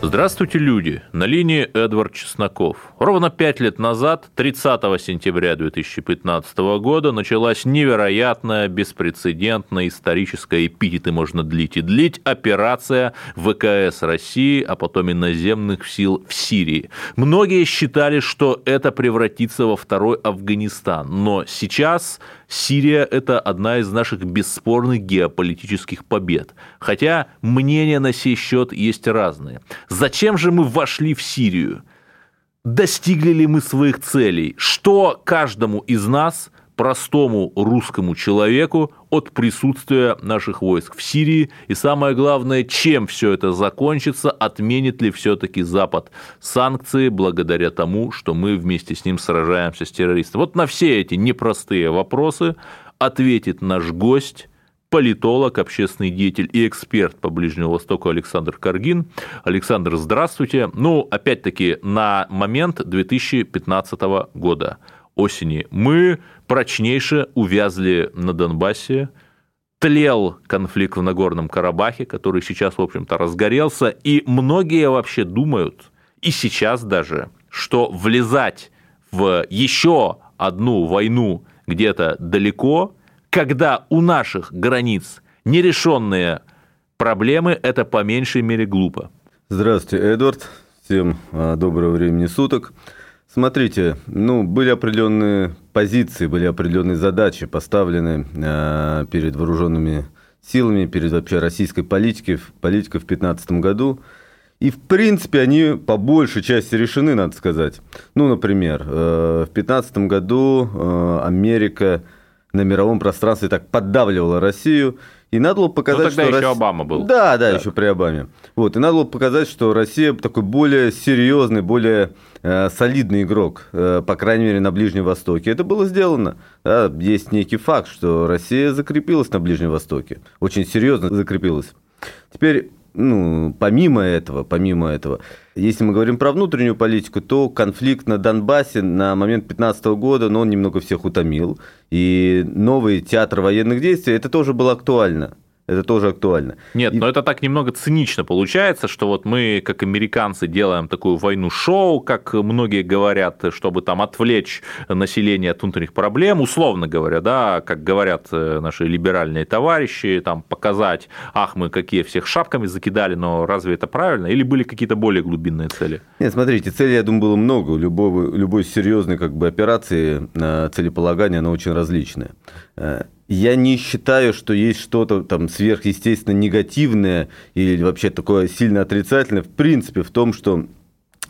Здравствуйте, люди! На линии Эдвард Чесноков. Ровно пять лет назад, 30 сентября 2015 года, началась невероятная, беспрецедентная, историческая, эпитеты можно длить и длить, операция ВКС России, а потом и наземных сил в Сирии. Многие считали, что это превратится во второй Афганистан, но сейчас Сирия – это одна из наших бесспорных геополитических побед. Хотя мнения на сей счет есть разные. Зачем же мы вошли в Сирию? Достигли ли мы своих целей? Что каждому из нас, простому русскому человеку, от присутствия наших войск в Сирии? И самое главное, чем все это закончится? Отменит ли все-таки Запад санкции благодаря тому, что мы вместе с ним сражаемся с террористами? Вот на все эти непростые вопросы ответит наш гость политолог, общественный деятель и эксперт по Ближнему Востоку Александр Каргин. Александр, здравствуйте. Ну, опять-таки, на момент 2015 года осени мы прочнейше увязли на Донбассе, тлел конфликт в Нагорном Карабахе, который сейчас, в общем-то, разгорелся, и многие вообще думают, и сейчас даже, что влезать в еще одну войну где-то далеко когда у наших границ нерешенные проблемы, это по меньшей мере глупо. Здравствуйте, Эдвард. Всем а, доброго времени суток. Смотрите, ну, были определенные позиции, были определенные задачи поставлены э, перед вооруженными силами, перед вообще российской политикой, политикой в 2015 году. И, в принципе, они по большей части решены, надо сказать. Ну, например, э, в 2015 году э, Америка на мировом пространстве так поддавливала Россию. И надо было показать, ну, тогда что еще Россия... Обама был. Да, да, да, еще при Обаме. Вот, и надо было показать, что Россия такой более серьезный, более э, солидный игрок, э, по крайней мере, на Ближнем Востоке. Это было сделано. Да, есть некий факт, что Россия закрепилась на Ближнем Востоке. Очень серьезно закрепилась. Теперь ну, помимо этого, помимо этого, если мы говорим про внутреннюю политику, то конфликт на Донбассе на момент 2015 года, ну, он немного всех утомил. И новый театр военных действий, это тоже было актуально. Это тоже актуально. Нет, и... но это так немного цинично получается, что вот мы, как американцы, делаем такую войну-шоу, как многие говорят, чтобы там отвлечь население от внутренних проблем, условно говоря, да, как говорят э, наши либеральные товарищи, там показать, ах, мы какие всех шапками закидали, но разве это правильно? Или были какие-то более глубинные цели? Нет, смотрите, целей, я думаю, было много. У любого, любой серьезной как бы, операции целеполагание, оно очень различное. Э, я не считаю, что есть что-то там сверхъестественно негативное или вообще такое сильно отрицательное, в принципе, в том, что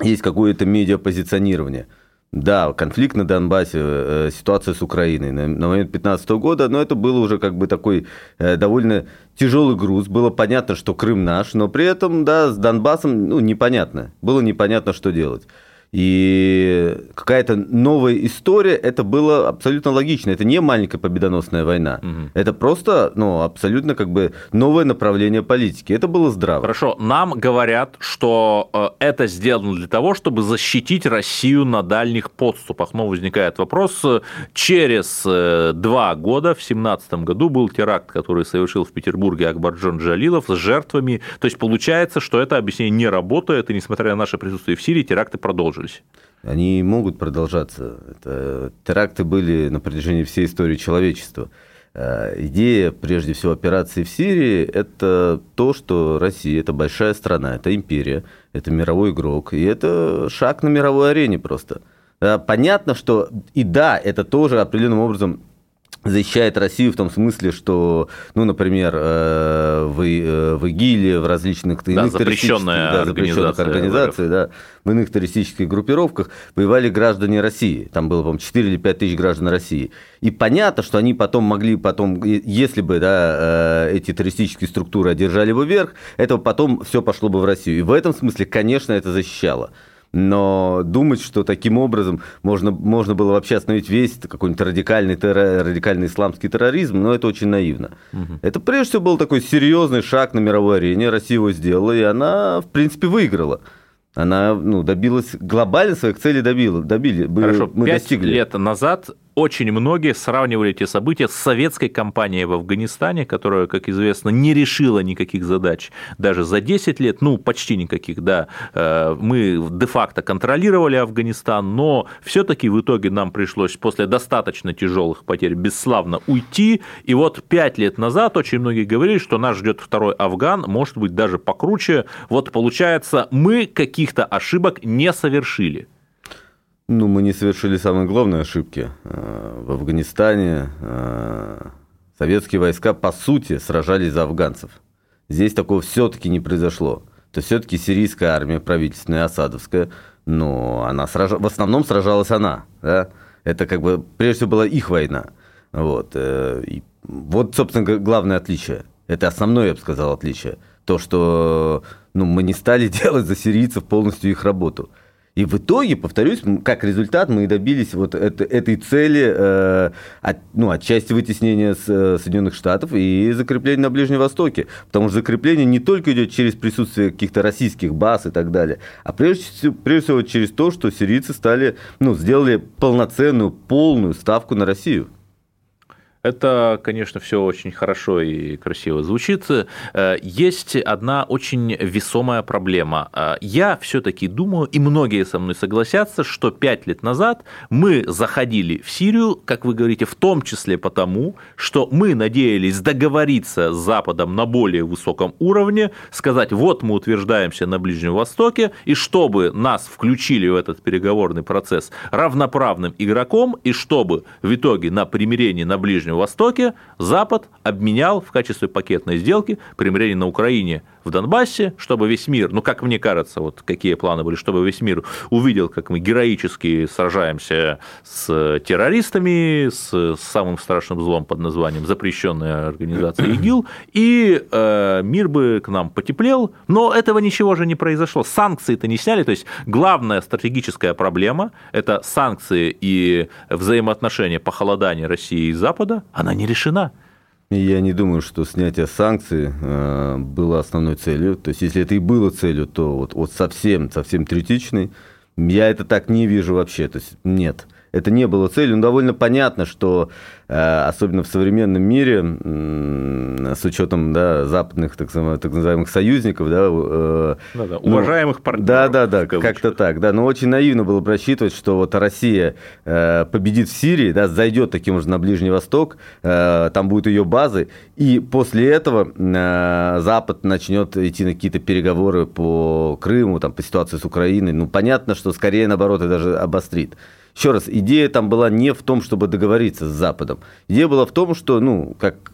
есть какое-то медиапозиционирование. Да, конфликт на Донбассе, э, ситуация с Украиной на, на момент 2015 года, но это было уже как бы такой э, довольно тяжелый груз. Было понятно, что Крым наш, но при этом, да, с Донбассом, ну, непонятно. Было непонятно, что делать. И какая-то новая история, это было абсолютно логично. Это не маленькая победоносная война. Угу. Это просто ну, абсолютно как бы новое направление политики. Это было здраво. Хорошо. Нам говорят, что э, это сделано для того, чтобы защитить Россию на дальних подступах. Но возникает вопрос. Через э, два года, в 2017 году, был теракт, который совершил в Петербурге Акбарджон Джалилов с жертвами. То есть получается, что это объяснение не работает, и несмотря на наше присутствие в Сирии, теракты продолжились продолжились? Они могут продолжаться. Это, теракты были на протяжении всей истории человечества. Э, идея, прежде всего, операции в Сирии – это то, что Россия – это большая страна, это империя, это мировой игрок, и это шаг на мировой арене просто. Понятно, что и да, это тоже определенным образом защищает Россию в том смысле, что, ну, например, э, в, э, в ИГИЛе, в различных да, иных запрещенная да, запрещенных организациях, да, в иных террористических группировках воевали граждане России. Там было, по-моему, 4 или 5 тысяч граждан России. И понятно, что они потом могли, потом, если бы да, э, эти террористические структуры одержали бы верх, это потом все пошло бы в Россию. И в этом смысле, конечно, это защищало. Но думать, что таким образом можно, можно было вообще остановить весь какой-нибудь радикальный, террор, радикальный исламский терроризм, ну, это очень наивно. Угу. Это прежде всего был такой серьезный шаг на мировой арене, Россия его сделала, и она, в принципе, выиграла. Она ну, добилась, глобально своих целей добила, добили. Хорошо, мы достигли. лет назад очень многие сравнивали эти события с советской кампанией в Афганистане, которая, как известно, не решила никаких задач даже за 10 лет, ну, почти никаких, да. Э, мы де-факто контролировали Афганистан, но все-таки в итоге нам пришлось после достаточно тяжелых потерь бесславно уйти. И вот 5 лет назад очень многие говорили, что нас ждет второй Афган, может быть, даже покруче. Вот получается, мы каких-то ошибок не совершили. Ну, мы не совершили самые главные ошибки. Э, в Афганистане э, советские войска, по сути, сражались за афганцев. Здесь такого все-таки не произошло. То все-таки сирийская армия, правительственная, осадовская, но она сраж... в основном сражалась она. Да? Это как бы прежде всего была их война. Вот. Э, и вот, собственно, главное отличие. Это основное, я бы сказал, отличие. То, что ну, мы не стали делать за сирийцев полностью их работу. И в итоге, повторюсь, как результат мы добились вот это, этой цели, э, от, ну, отчасти вытеснения с, э, Соединенных Штатов и закрепления на Ближнем Востоке. Потому что закрепление не только идет через присутствие каких-то российских баз и так далее, а прежде, прежде всего через то, что сирийцы стали, ну, сделали полноценную, полную ставку на Россию. Это, конечно, все очень хорошо и красиво звучит. Э, есть одна очень весомая проблема. Э, я все-таки думаю, и многие со мной согласятся, что пять лет назад мы заходили в Сирию, как вы говорите, в том числе потому, что мы надеялись договориться с Западом на более высоком уровне, сказать, вот мы утверждаемся на Ближнем Востоке, и чтобы нас включили в этот переговорный процесс равноправным игроком, и чтобы в итоге на примирении на Ближнем Ближнем Востоке Запад обменял в качестве пакетной сделки примирение на Украине в Донбассе, чтобы весь мир, ну, как мне кажется, вот какие планы были, чтобы весь мир увидел, как мы героически сражаемся с террористами, с самым страшным злом под названием запрещенная организация ИГИЛ, и э, мир бы к нам потеплел, но этого ничего же не произошло. Санкции-то не сняли, то есть главная стратегическая проблема – это санкции и взаимоотношения похолодания России и Запада, она не решена. Я не думаю, что снятие санкций э, было основной целью. То есть, если это и было целью, то вот, вот совсем, совсем третичный. Я это так не вижу вообще. То есть, нет это не было целью. Но довольно понятно, что э, особенно в современном мире, с учетом да, западных так, так называемых союзников, да, э, да, да, ну, уважаемых партнеров. Да, да, да, как-то так. Да, но очень наивно было просчитывать, что вот Россия э, победит в Сирии, да, зайдет таким же на Ближний Восток, там будут ее базы, и после этого Запад начнет идти на какие-то переговоры по Крыму, там, по ситуации с Украиной. Ну, понятно, что скорее, наоборот, это даже обострит. Еще раз, идея там была не в том, чтобы договориться с Западом. Идея была в том, что, ну, как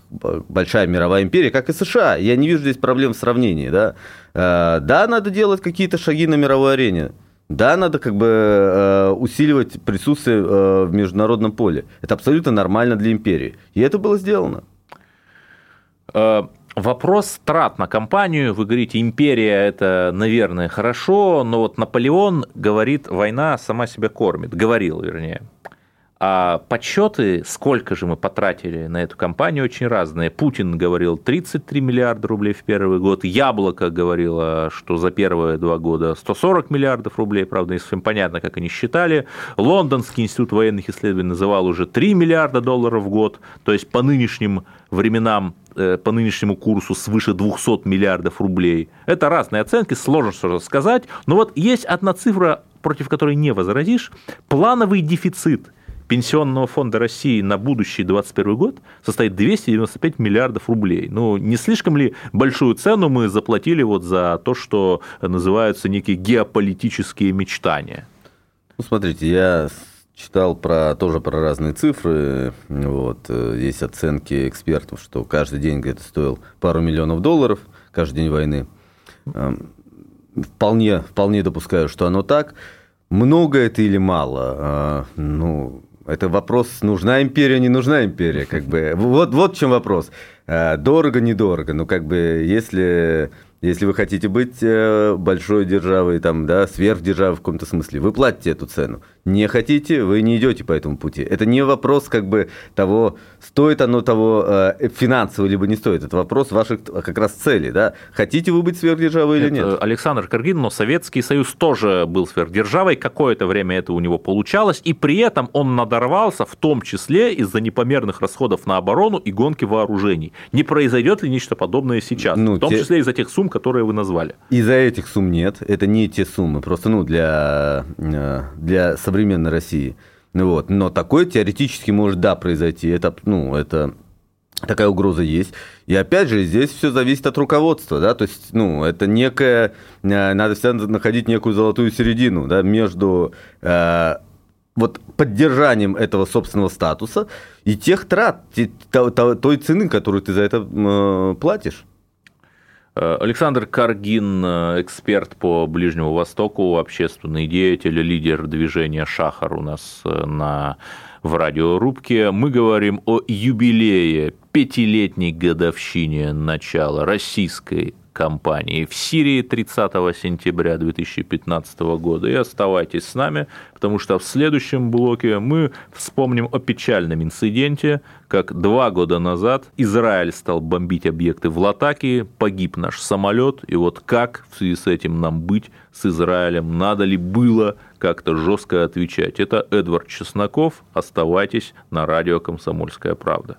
большая мировая империя, как и США, я не вижу здесь проблем в сравнении, да. Э, да, надо делать какие-то шаги на мировой арене. Да, надо как бы э, усиливать присутствие э, в международном поле. Это абсолютно нормально для империи. И это было сделано. Вопрос трат на компанию. Вы говорите, империя это, наверное, хорошо, но вот Наполеон говорит, война сама себя кормит. Говорил, вернее. А подсчеты, сколько же мы потратили на эту кампанию, очень разные. Путин говорил 33 миллиарда рублей в первый год, Яблоко говорило, что за первые два года 140 миллиардов рублей, правда, не совсем понятно, как они считали. Лондонский институт военных исследований называл уже 3 миллиарда долларов в год, то есть по нынешним временам э, по нынешнему курсу свыше 200 миллиардов рублей. Это разные оценки, сложно что-то сказать, но вот есть одна цифра, против которой не возразишь, плановый дефицит – Пенсионного фонда России на будущий 2021 год состоит 295 миллиардов рублей. Ну, не слишком ли большую цену мы заплатили вот за то, что называются некие геополитические мечтания? Ну, смотрите, я читал про, тоже про разные цифры. Вот, есть оценки экспертов, что каждый день где-то стоил пару миллионов долларов, каждый день войны. Эм, вполне, вполне допускаю, что оно так. Много это или мало? А, ну, это вопрос, нужна империя, не нужна империя, как бы. Вот, вот в чем вопрос. Дорого-недорого, но как бы если если вы хотите быть э, большой державой, там, да, сверхдержавой в каком-то смысле, вы платите эту цену. Не хотите, вы не идете по этому пути. Это не вопрос как бы того, стоит оно того э, финансово либо не стоит. Это вопрос ваших как раз целей. Да? Хотите вы быть сверхдержавой или нет? Александр Каргин, но Советский Союз тоже был сверхдержавой. Какое-то время это у него получалось. И при этом он надорвался, в том числе из-за непомерных расходов на оборону и гонки вооружений. Не произойдет ли нечто подобное сейчас? Ну, в том те... числе из-за тех сумм, которые вы назвали. Из-за этих сумм нет, это не те суммы, просто ну, для, э, для современной России. Вот. Но такое теоретически может, да, произойти. Это, ну, это такая угроза есть. И опять же, здесь все зависит от руководства, да, то есть, ну, это некая, э, надо всегда находить некую золотую середину, да, между э, вот поддержанием этого собственного статуса и тех трат, той цены, которую ты за это э, платишь. Э, Александр Каргин, э, эксперт по Ближнему Востоку, общественный деятель, лидер движения «Шахар» у нас на, в радиорубке. Мы говорим о юбилее, пятилетней годовщине начала российской кампании в Сирии 30 сентября 2015 года. И оставайтесь с нами, потому что в следующем блоке мы вспомним о печальном инциденте, как два года назад Израиль стал бомбить объекты в Латакии, погиб наш самолет, и вот как в связи с этим нам быть с Израилем, надо ли было как-то жестко отвечать. Это Эдвард Чесноков, оставайтесь на радио «Комсомольская правда».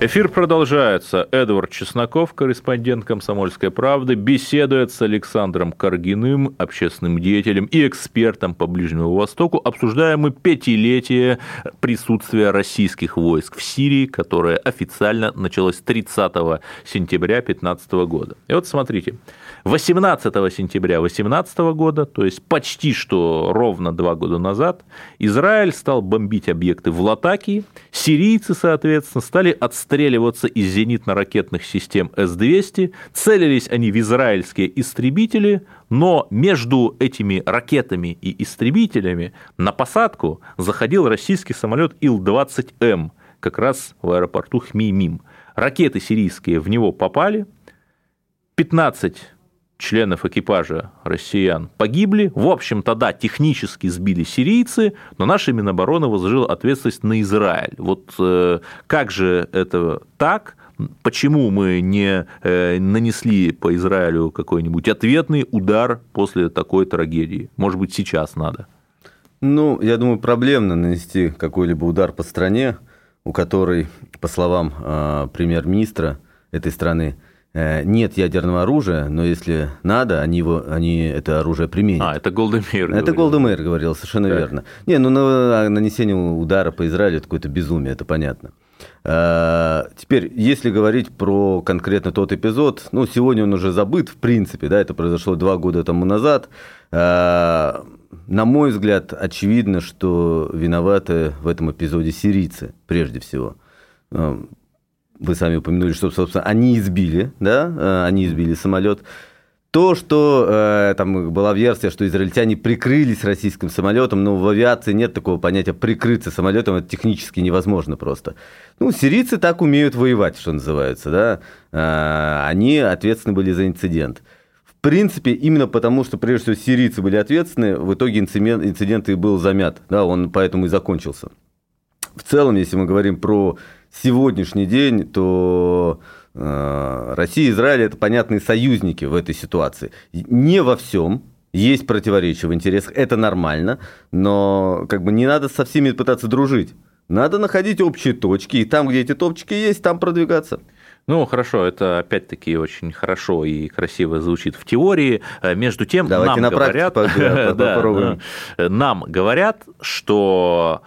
Эфир продолжается. Эдвард Чесноков, корреспондент «Комсомольской правды», беседует с Александром Каргиным, общественным деятелем и экспертом по Ближнему Востоку. Обсуждаем мы пятилетие присутствия российских войск в Сирии, которое официально началось 30 сентября 2015 года. И вот смотрите, 18 сентября 2018 года, то есть почти что ровно два года назад, Израиль стал бомбить объекты в Латакии, сирийцы, соответственно, стали отстреливаться из зенитно-ракетных систем С-200, целились они в израильские истребители, но между этими ракетами и истребителями на посадку заходил российский самолет Ил-20М, как раз в аэропорту Хмеймим. Ракеты сирийские в него попали, 15 членов экипажа россиян погибли. В общем-то, да, технически сбили сирийцы, но наша Минобороны возложила ответственность на Израиль. Вот э, как же это так? Почему мы не э, нанесли по Израилю какой-нибудь ответный удар после такой трагедии? Может быть, сейчас надо? Ну, я думаю, проблемно нанести какой-либо удар по стране, у которой, по словам э, премьер-министра этой страны, нет ядерного оружия, но если надо, они, его, они это оружие применят. А, это Голдемейр Это Голдемейр говорил, совершенно так. верно. Не, ну на, нанесение удара по Израилю это какое-то безумие, это понятно. А, теперь, если говорить про конкретно тот эпизод, ну, сегодня он уже забыт, в принципе, да, это произошло два года тому назад. А, на мой взгляд, очевидно, что виноваты в этом эпизоде сирийцы, прежде всего вы сами упомянули, что, собственно, они избили, да, э, они избили самолет. То, что э, там была версия, что израильтяне прикрылись российским самолетом, но в авиации нет такого понятия прикрыться самолетом, это технически невозможно просто. Ну, сирийцы так умеют воевать, что называется, да. Э, они ответственны были за инцидент. В принципе, именно потому, что прежде всего сирийцы были ответственны, в итоге инцидент, инцидент и был замят, да, он поэтому и закончился. в целом, если мы говорим про сегодняшний день, то э, Россия и Израиль это понятные союзники в этой ситуации. Не во всем, есть противоречия в интересах, это нормально, но как бы не надо со всеми пытаться дружить. Надо находить общие точки, и там, где эти точки есть, там продвигаться. Ну, хорошо, это опять-таки очень хорошо и красиво звучит в теории. Э, между тем, Давайте нам говорят, да, нам говорят, что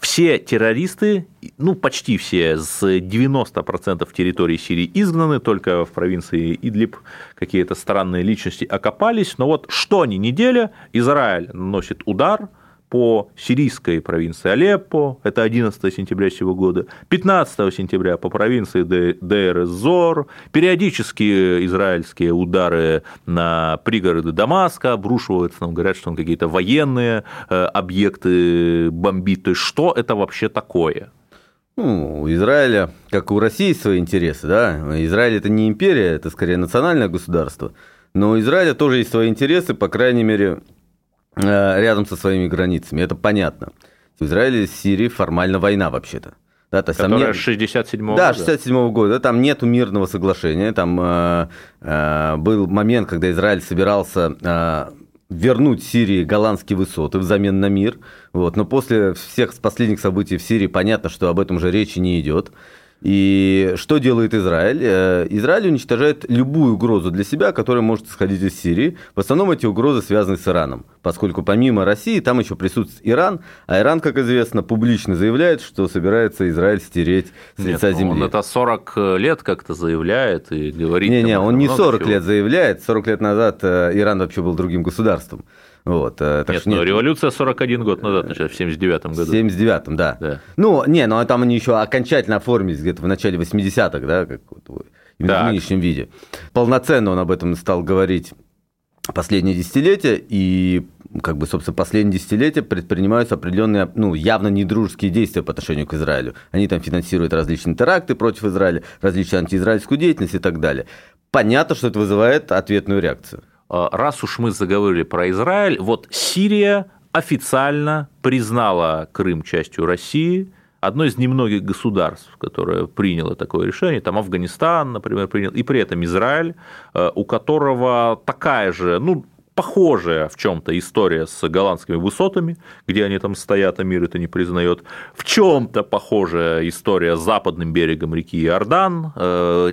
все террористы, ну, почти все, с 90% территории Сирии изгнаны, только в провинции Идлиб какие-то странные личности окопались. Но вот что ни неделя, Израиль наносит удар – по сирийской провинции Алеппо, это 11 сентября сего года, 15 сентября по провинции Дейр-Зор, периодически израильские удары на пригороды Дамаска обрушиваются, нам говорят, что он какие-то военные э, объекты бомбит, то есть что это вообще такое? Ну, у Израиля, как у России, свои интересы, да. Израиль это не империя, это скорее национальное государство. Но у Израиля тоже есть свои интересы, по крайней мере, рядом со своими границами, это понятно. В Израиле с Сирией формально война вообще-то. Да, то есть Которая нет... 67 -го да, года. 67 -го года. Там нет мирного соглашения. Там э, э, был момент, когда Израиль собирался э, вернуть Сирии голландские высоты взамен на мир. Вот. Но после всех последних событий в Сирии понятно, что об этом уже речи не идет. И что делает Израиль? Э, Израиль уничтожает любую угрозу для себя, которая может исходить из Сирии. В основном эти угрозы связаны с Ираном, поскольку помимо России там еще присутствует Иран, а Иран, как известно, публично заявляет, что собирается Израиль стереть с Нет, лица земли. Он это 40 лет как-то заявляет и говорит... Не-не, он не 40 чего. лет заявляет, 40 лет назад э, Иран вообще был другим государством. Вот, э, так нет, что, нет, но революция 41 год назад началась, в 79 году. В 79 да. да. Ну, не, ну а там они еще окончательно оформились где-то в начале 80-х, да, как вот, в нынешнем виде. Полноценно он об этом стал говорить последние десятилетия, и как бы, собственно, последние десятилетия предпринимаются определенные, ну, явно недружеские действия по отношению к Израилю. Они там финансируют различные теракты против Израиля, различную антиизраильскую деятельность и так далее. Понятно, что это вызывает ответную реакцию. А, раз уж мы заговорили про Израиль, вот Сирия официально признала Крым частью России, одно из немногих государств, которое приняло такое решение, там Афганистан, например, принял, и при этом Израиль, э, у которого такая же, ну, похожая в чем-то история с голландскими высотами, где они там стоят, а мир это не признает. В чем-то похожая история с западным берегом реки Иордан, э,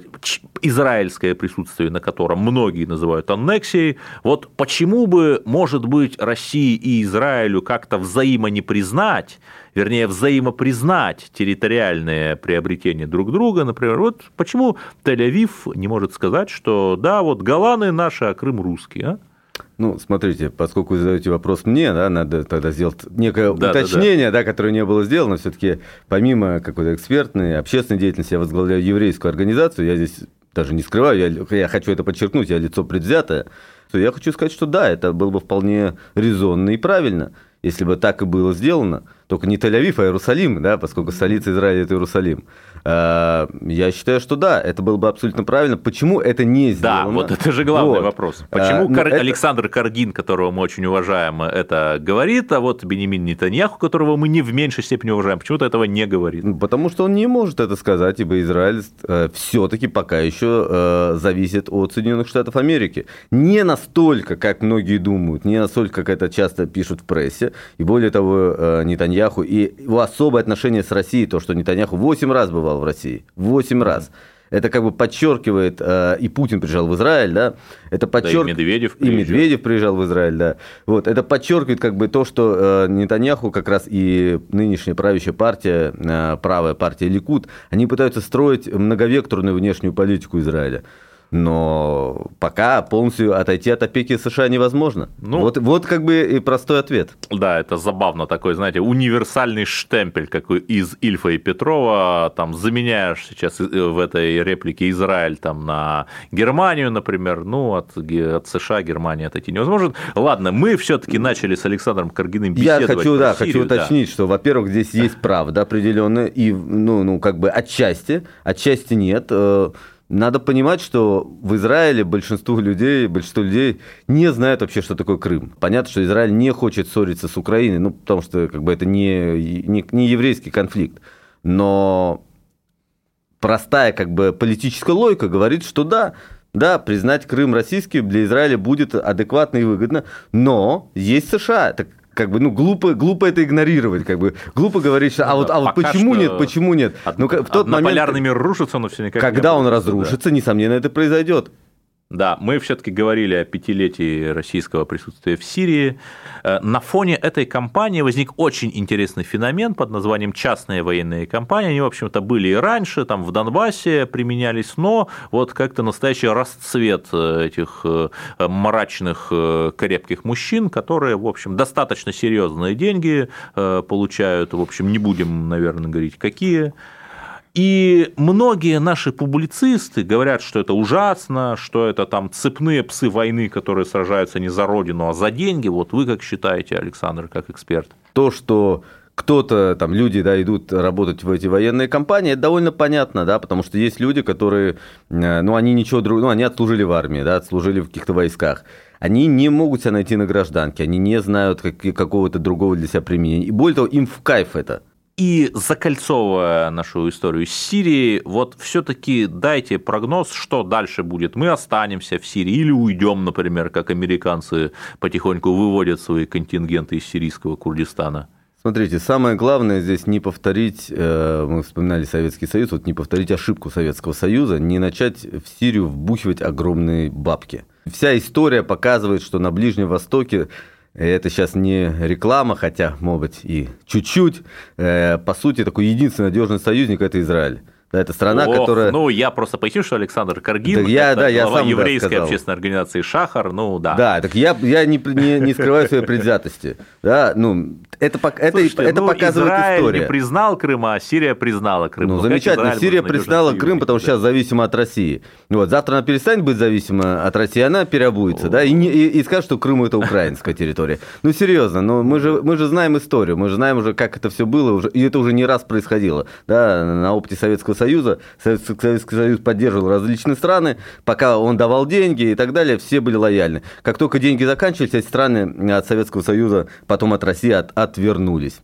израильское присутствие на котором многие называют аннексией. Вот почему бы, может быть, России и Израилю как-то взаимо не признать, вернее, взаимопризнать территориальное приобретение друг друга, например, вот почему Тель-Авив не может сказать, что да, вот голланы наши, а Крым русский, а? Ну, смотрите, поскольку вы задаете вопрос мне, да, надо тогда сделать некое да, уточнение, да, да. да, которое не было сделано. Все-таки помимо какой-то экспертной, общественной деятельности, я возглавляю еврейскую организацию. Я здесь даже не скрываю, я, я хочу это подчеркнуть, я лицо предвзятое. Я хочу сказать, что да, это было бы вполне резонно и правильно, если бы так и было сделано. Только не Тель-Авив, а Иерусалим, да, поскольку столица Израиля – это Иерусалим. Э, я считаю, что да, это было бы абсолютно правильно. Почему это не сделано? Да, вот это же главный вот. вопрос. Э, Почему Кар... это... Александр Каргин, которого мы очень уважаем, это говорит, а вот Бенемин Нетаньяху, которого мы не в меньшей степени уважаем, почему-то этого не говорит? Ну, потому что он не может это сказать, ибо Израиль э, все-таки пока еще зависит от Соединенных Штатов Америки. Не настолько, как многие думают, не настолько, как это часто пишут в прессе, и более того, Нетаньяху и его особое отношение с Россией, то, что Нетаньяху 8 раз бывал в России. Восемь раз. Это как бы подчеркивает, э, и Путин приезжал в Израиль, да, это подчеркивает, да, и Медведев приезжал. и Медведев приезжал в Израиль, да, вот, это подчеркивает как бы то, что э, Нетаньяху как раз и нынешняя правящая партия, э, правая партия Ликут, они пытаются строить многовекторную внешнюю политику Израиля но пока полностью отойти от опеки США невозможно. Ну, вот, вот как бы и простой ответ. Да, это забавно, такой, знаете, универсальный штемпель, как из Ильфа и Петрова, там заменяешь сейчас в этой реплике Израиль там на Германию, например, ну, от, от США Германия отойти невозможно. Ладно, мы все-таки начали с Александром Каргиным беседовать. Я хочу, да, Сирию, хочу уточнить, да. что, во-первых, здесь есть правда определенная, и, ну, ну, как бы отчасти, отчасти нет, э, надо понимать, что в Израиле большинство людей, большинство людей не знают вообще, что такое Крым. Понятно, что Израиль не хочет ссориться с Украиной, ну, потому что как бы, это не, не, не еврейский конфликт. Но простая как бы, политическая логика говорит, что да, да, признать Крым российским для Израиля будет адекватно и выгодно, но есть США. Так как бы, ну, глупо, глупо это игнорировать, как бы, глупо говорить, что, а вот, а вот почему нет, почему нет? Ну, в тот момент, полярный мир рушится, но все никак Когда он разрушится, да. несомненно, это произойдет. Да, мы все-таки говорили о пятилетии российского присутствия в Сирии. Э, на фоне этой кампании возник очень интересный феномен под названием частные военные кампании. Они, в общем-то, были и раньше, там в Донбассе применялись, но вот как-то настоящий расцвет э, этих э, мрачных крепких мужчин, которые, в общем, достаточно серьезные деньги получают, в общем, не будем, наверное, говорить, какие, и многие наши публицисты говорят, что это ужасно, что это там цепные псы войны, которые сражаются не за родину, а за деньги. Вот вы как считаете, Александр, как эксперт? То, что кто-то, там, люди, да, идут работать в эти военные компании, это довольно понятно, да, потому что есть люди, которые, э, ну, они ничего другого, ну, они отслужили в армии, да, отслужили в каких-то войсках. Они не могут себя найти на гражданке, они не знают как, какого-то другого для себя применения. И более того, им в кайф это. И закольцовывая нашу историю с Сирией, вот все-таки дайте прогноз, что дальше будет. Мы останемся в Сирии или уйдем, например, как американцы потихоньку выводят свои контингенты из сирийского Курдистана. Смотрите, самое главное здесь не повторить, э, мы вспоминали Советский Союз, вот не повторить ошибку Советского Союза, не начать в Сирию вбухивать огромные бабки. Вся история показывает, что на Ближнем Востоке это сейчас не реклама, хотя, может быть, и чуть-чуть. Э, по сути, такой единственный надежный союзник – это Израиль. Да, это страна, Ох, которая... Ну, я просто поясню, что Александр Каргин, так я, да, я сам еврейской да, общественной организации «Шахар», ну да. Да, так я, я не, не, не скрываю своей предвзятости. Да, ну, это, это, Слушайте, это ну, показывает Израиль история. не признал Крым, а Сирия признала Крым. Ну, ну замечательно, Сирия признала Крым, потому что сейчас зависима от России. Вот, завтра она перестанет быть зависима от России, она переобуется, О. да, и, не, и, и скажет, что Крым – это украинская территория. Ну, серьезно, ну, мы же, мы же знаем историю, мы же знаем уже, как это все было, уже, и это уже не раз происходило. Да, на опыте Советского Союза Советский Союз поддерживал различные страны, пока он давал деньги и так далее, все были лояльны. Как только деньги заканчивались, эти страны от Советского Союза, потом от России от, отвернулись.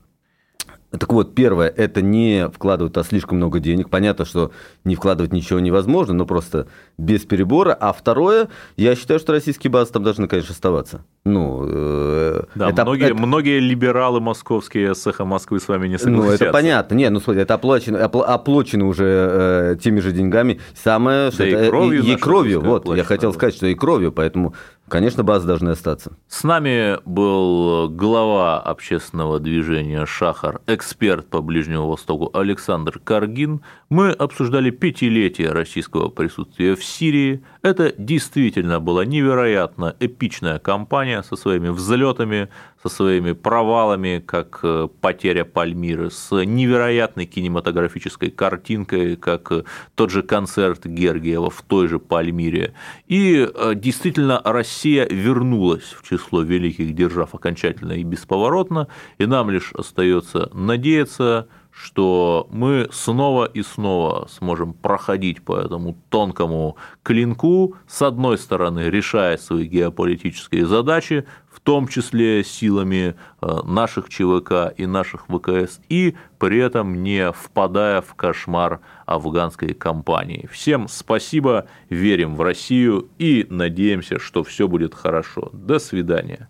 Так вот, первое, это не вкладывать а слишком много денег. Понятно, что не вкладывать ничего невозможно, но просто без перебора. А второе, я считаю, что российские базы там должны, конечно, оставаться. Ну, э, да, это, многие, это... многие либералы московские с эхо Москвы с вами не согласятся. Ну, это понятно. Нет, ну, смотри, это оплачено, оплачено уже э, теми же деньгами. Самое, да что и это, кровью. И, и кровью, вот, я хотел сказать, что и кровью, поэтому Конечно, базы должны остаться. С нами был глава общественного движения «Шахар», эксперт по Ближнему Востоку Александр Каргин. Мы обсуждали пятилетие российского присутствия в Сирии. Это действительно была невероятно эпичная кампания со своими взлетами, со своими провалами, как э, потеря Пальмиры, с невероятной кинематографической картинкой, как э, тот же концерт Гергиева в той же Пальмире. И э, действительно Россия вернулась в число великих держав окончательно и бесповоротно, и нам лишь остается надеяться, что мы снова и снова сможем проходить по этому тонкому клинку, с одной стороны, решая свои геополитические задачи, в том числе силами э, наших ЧВК и наших ВКС, и при этом не впадая в кошмар афганской кампании. Всем спасибо, верим в Россию и надеемся, что все будет хорошо. До свидания.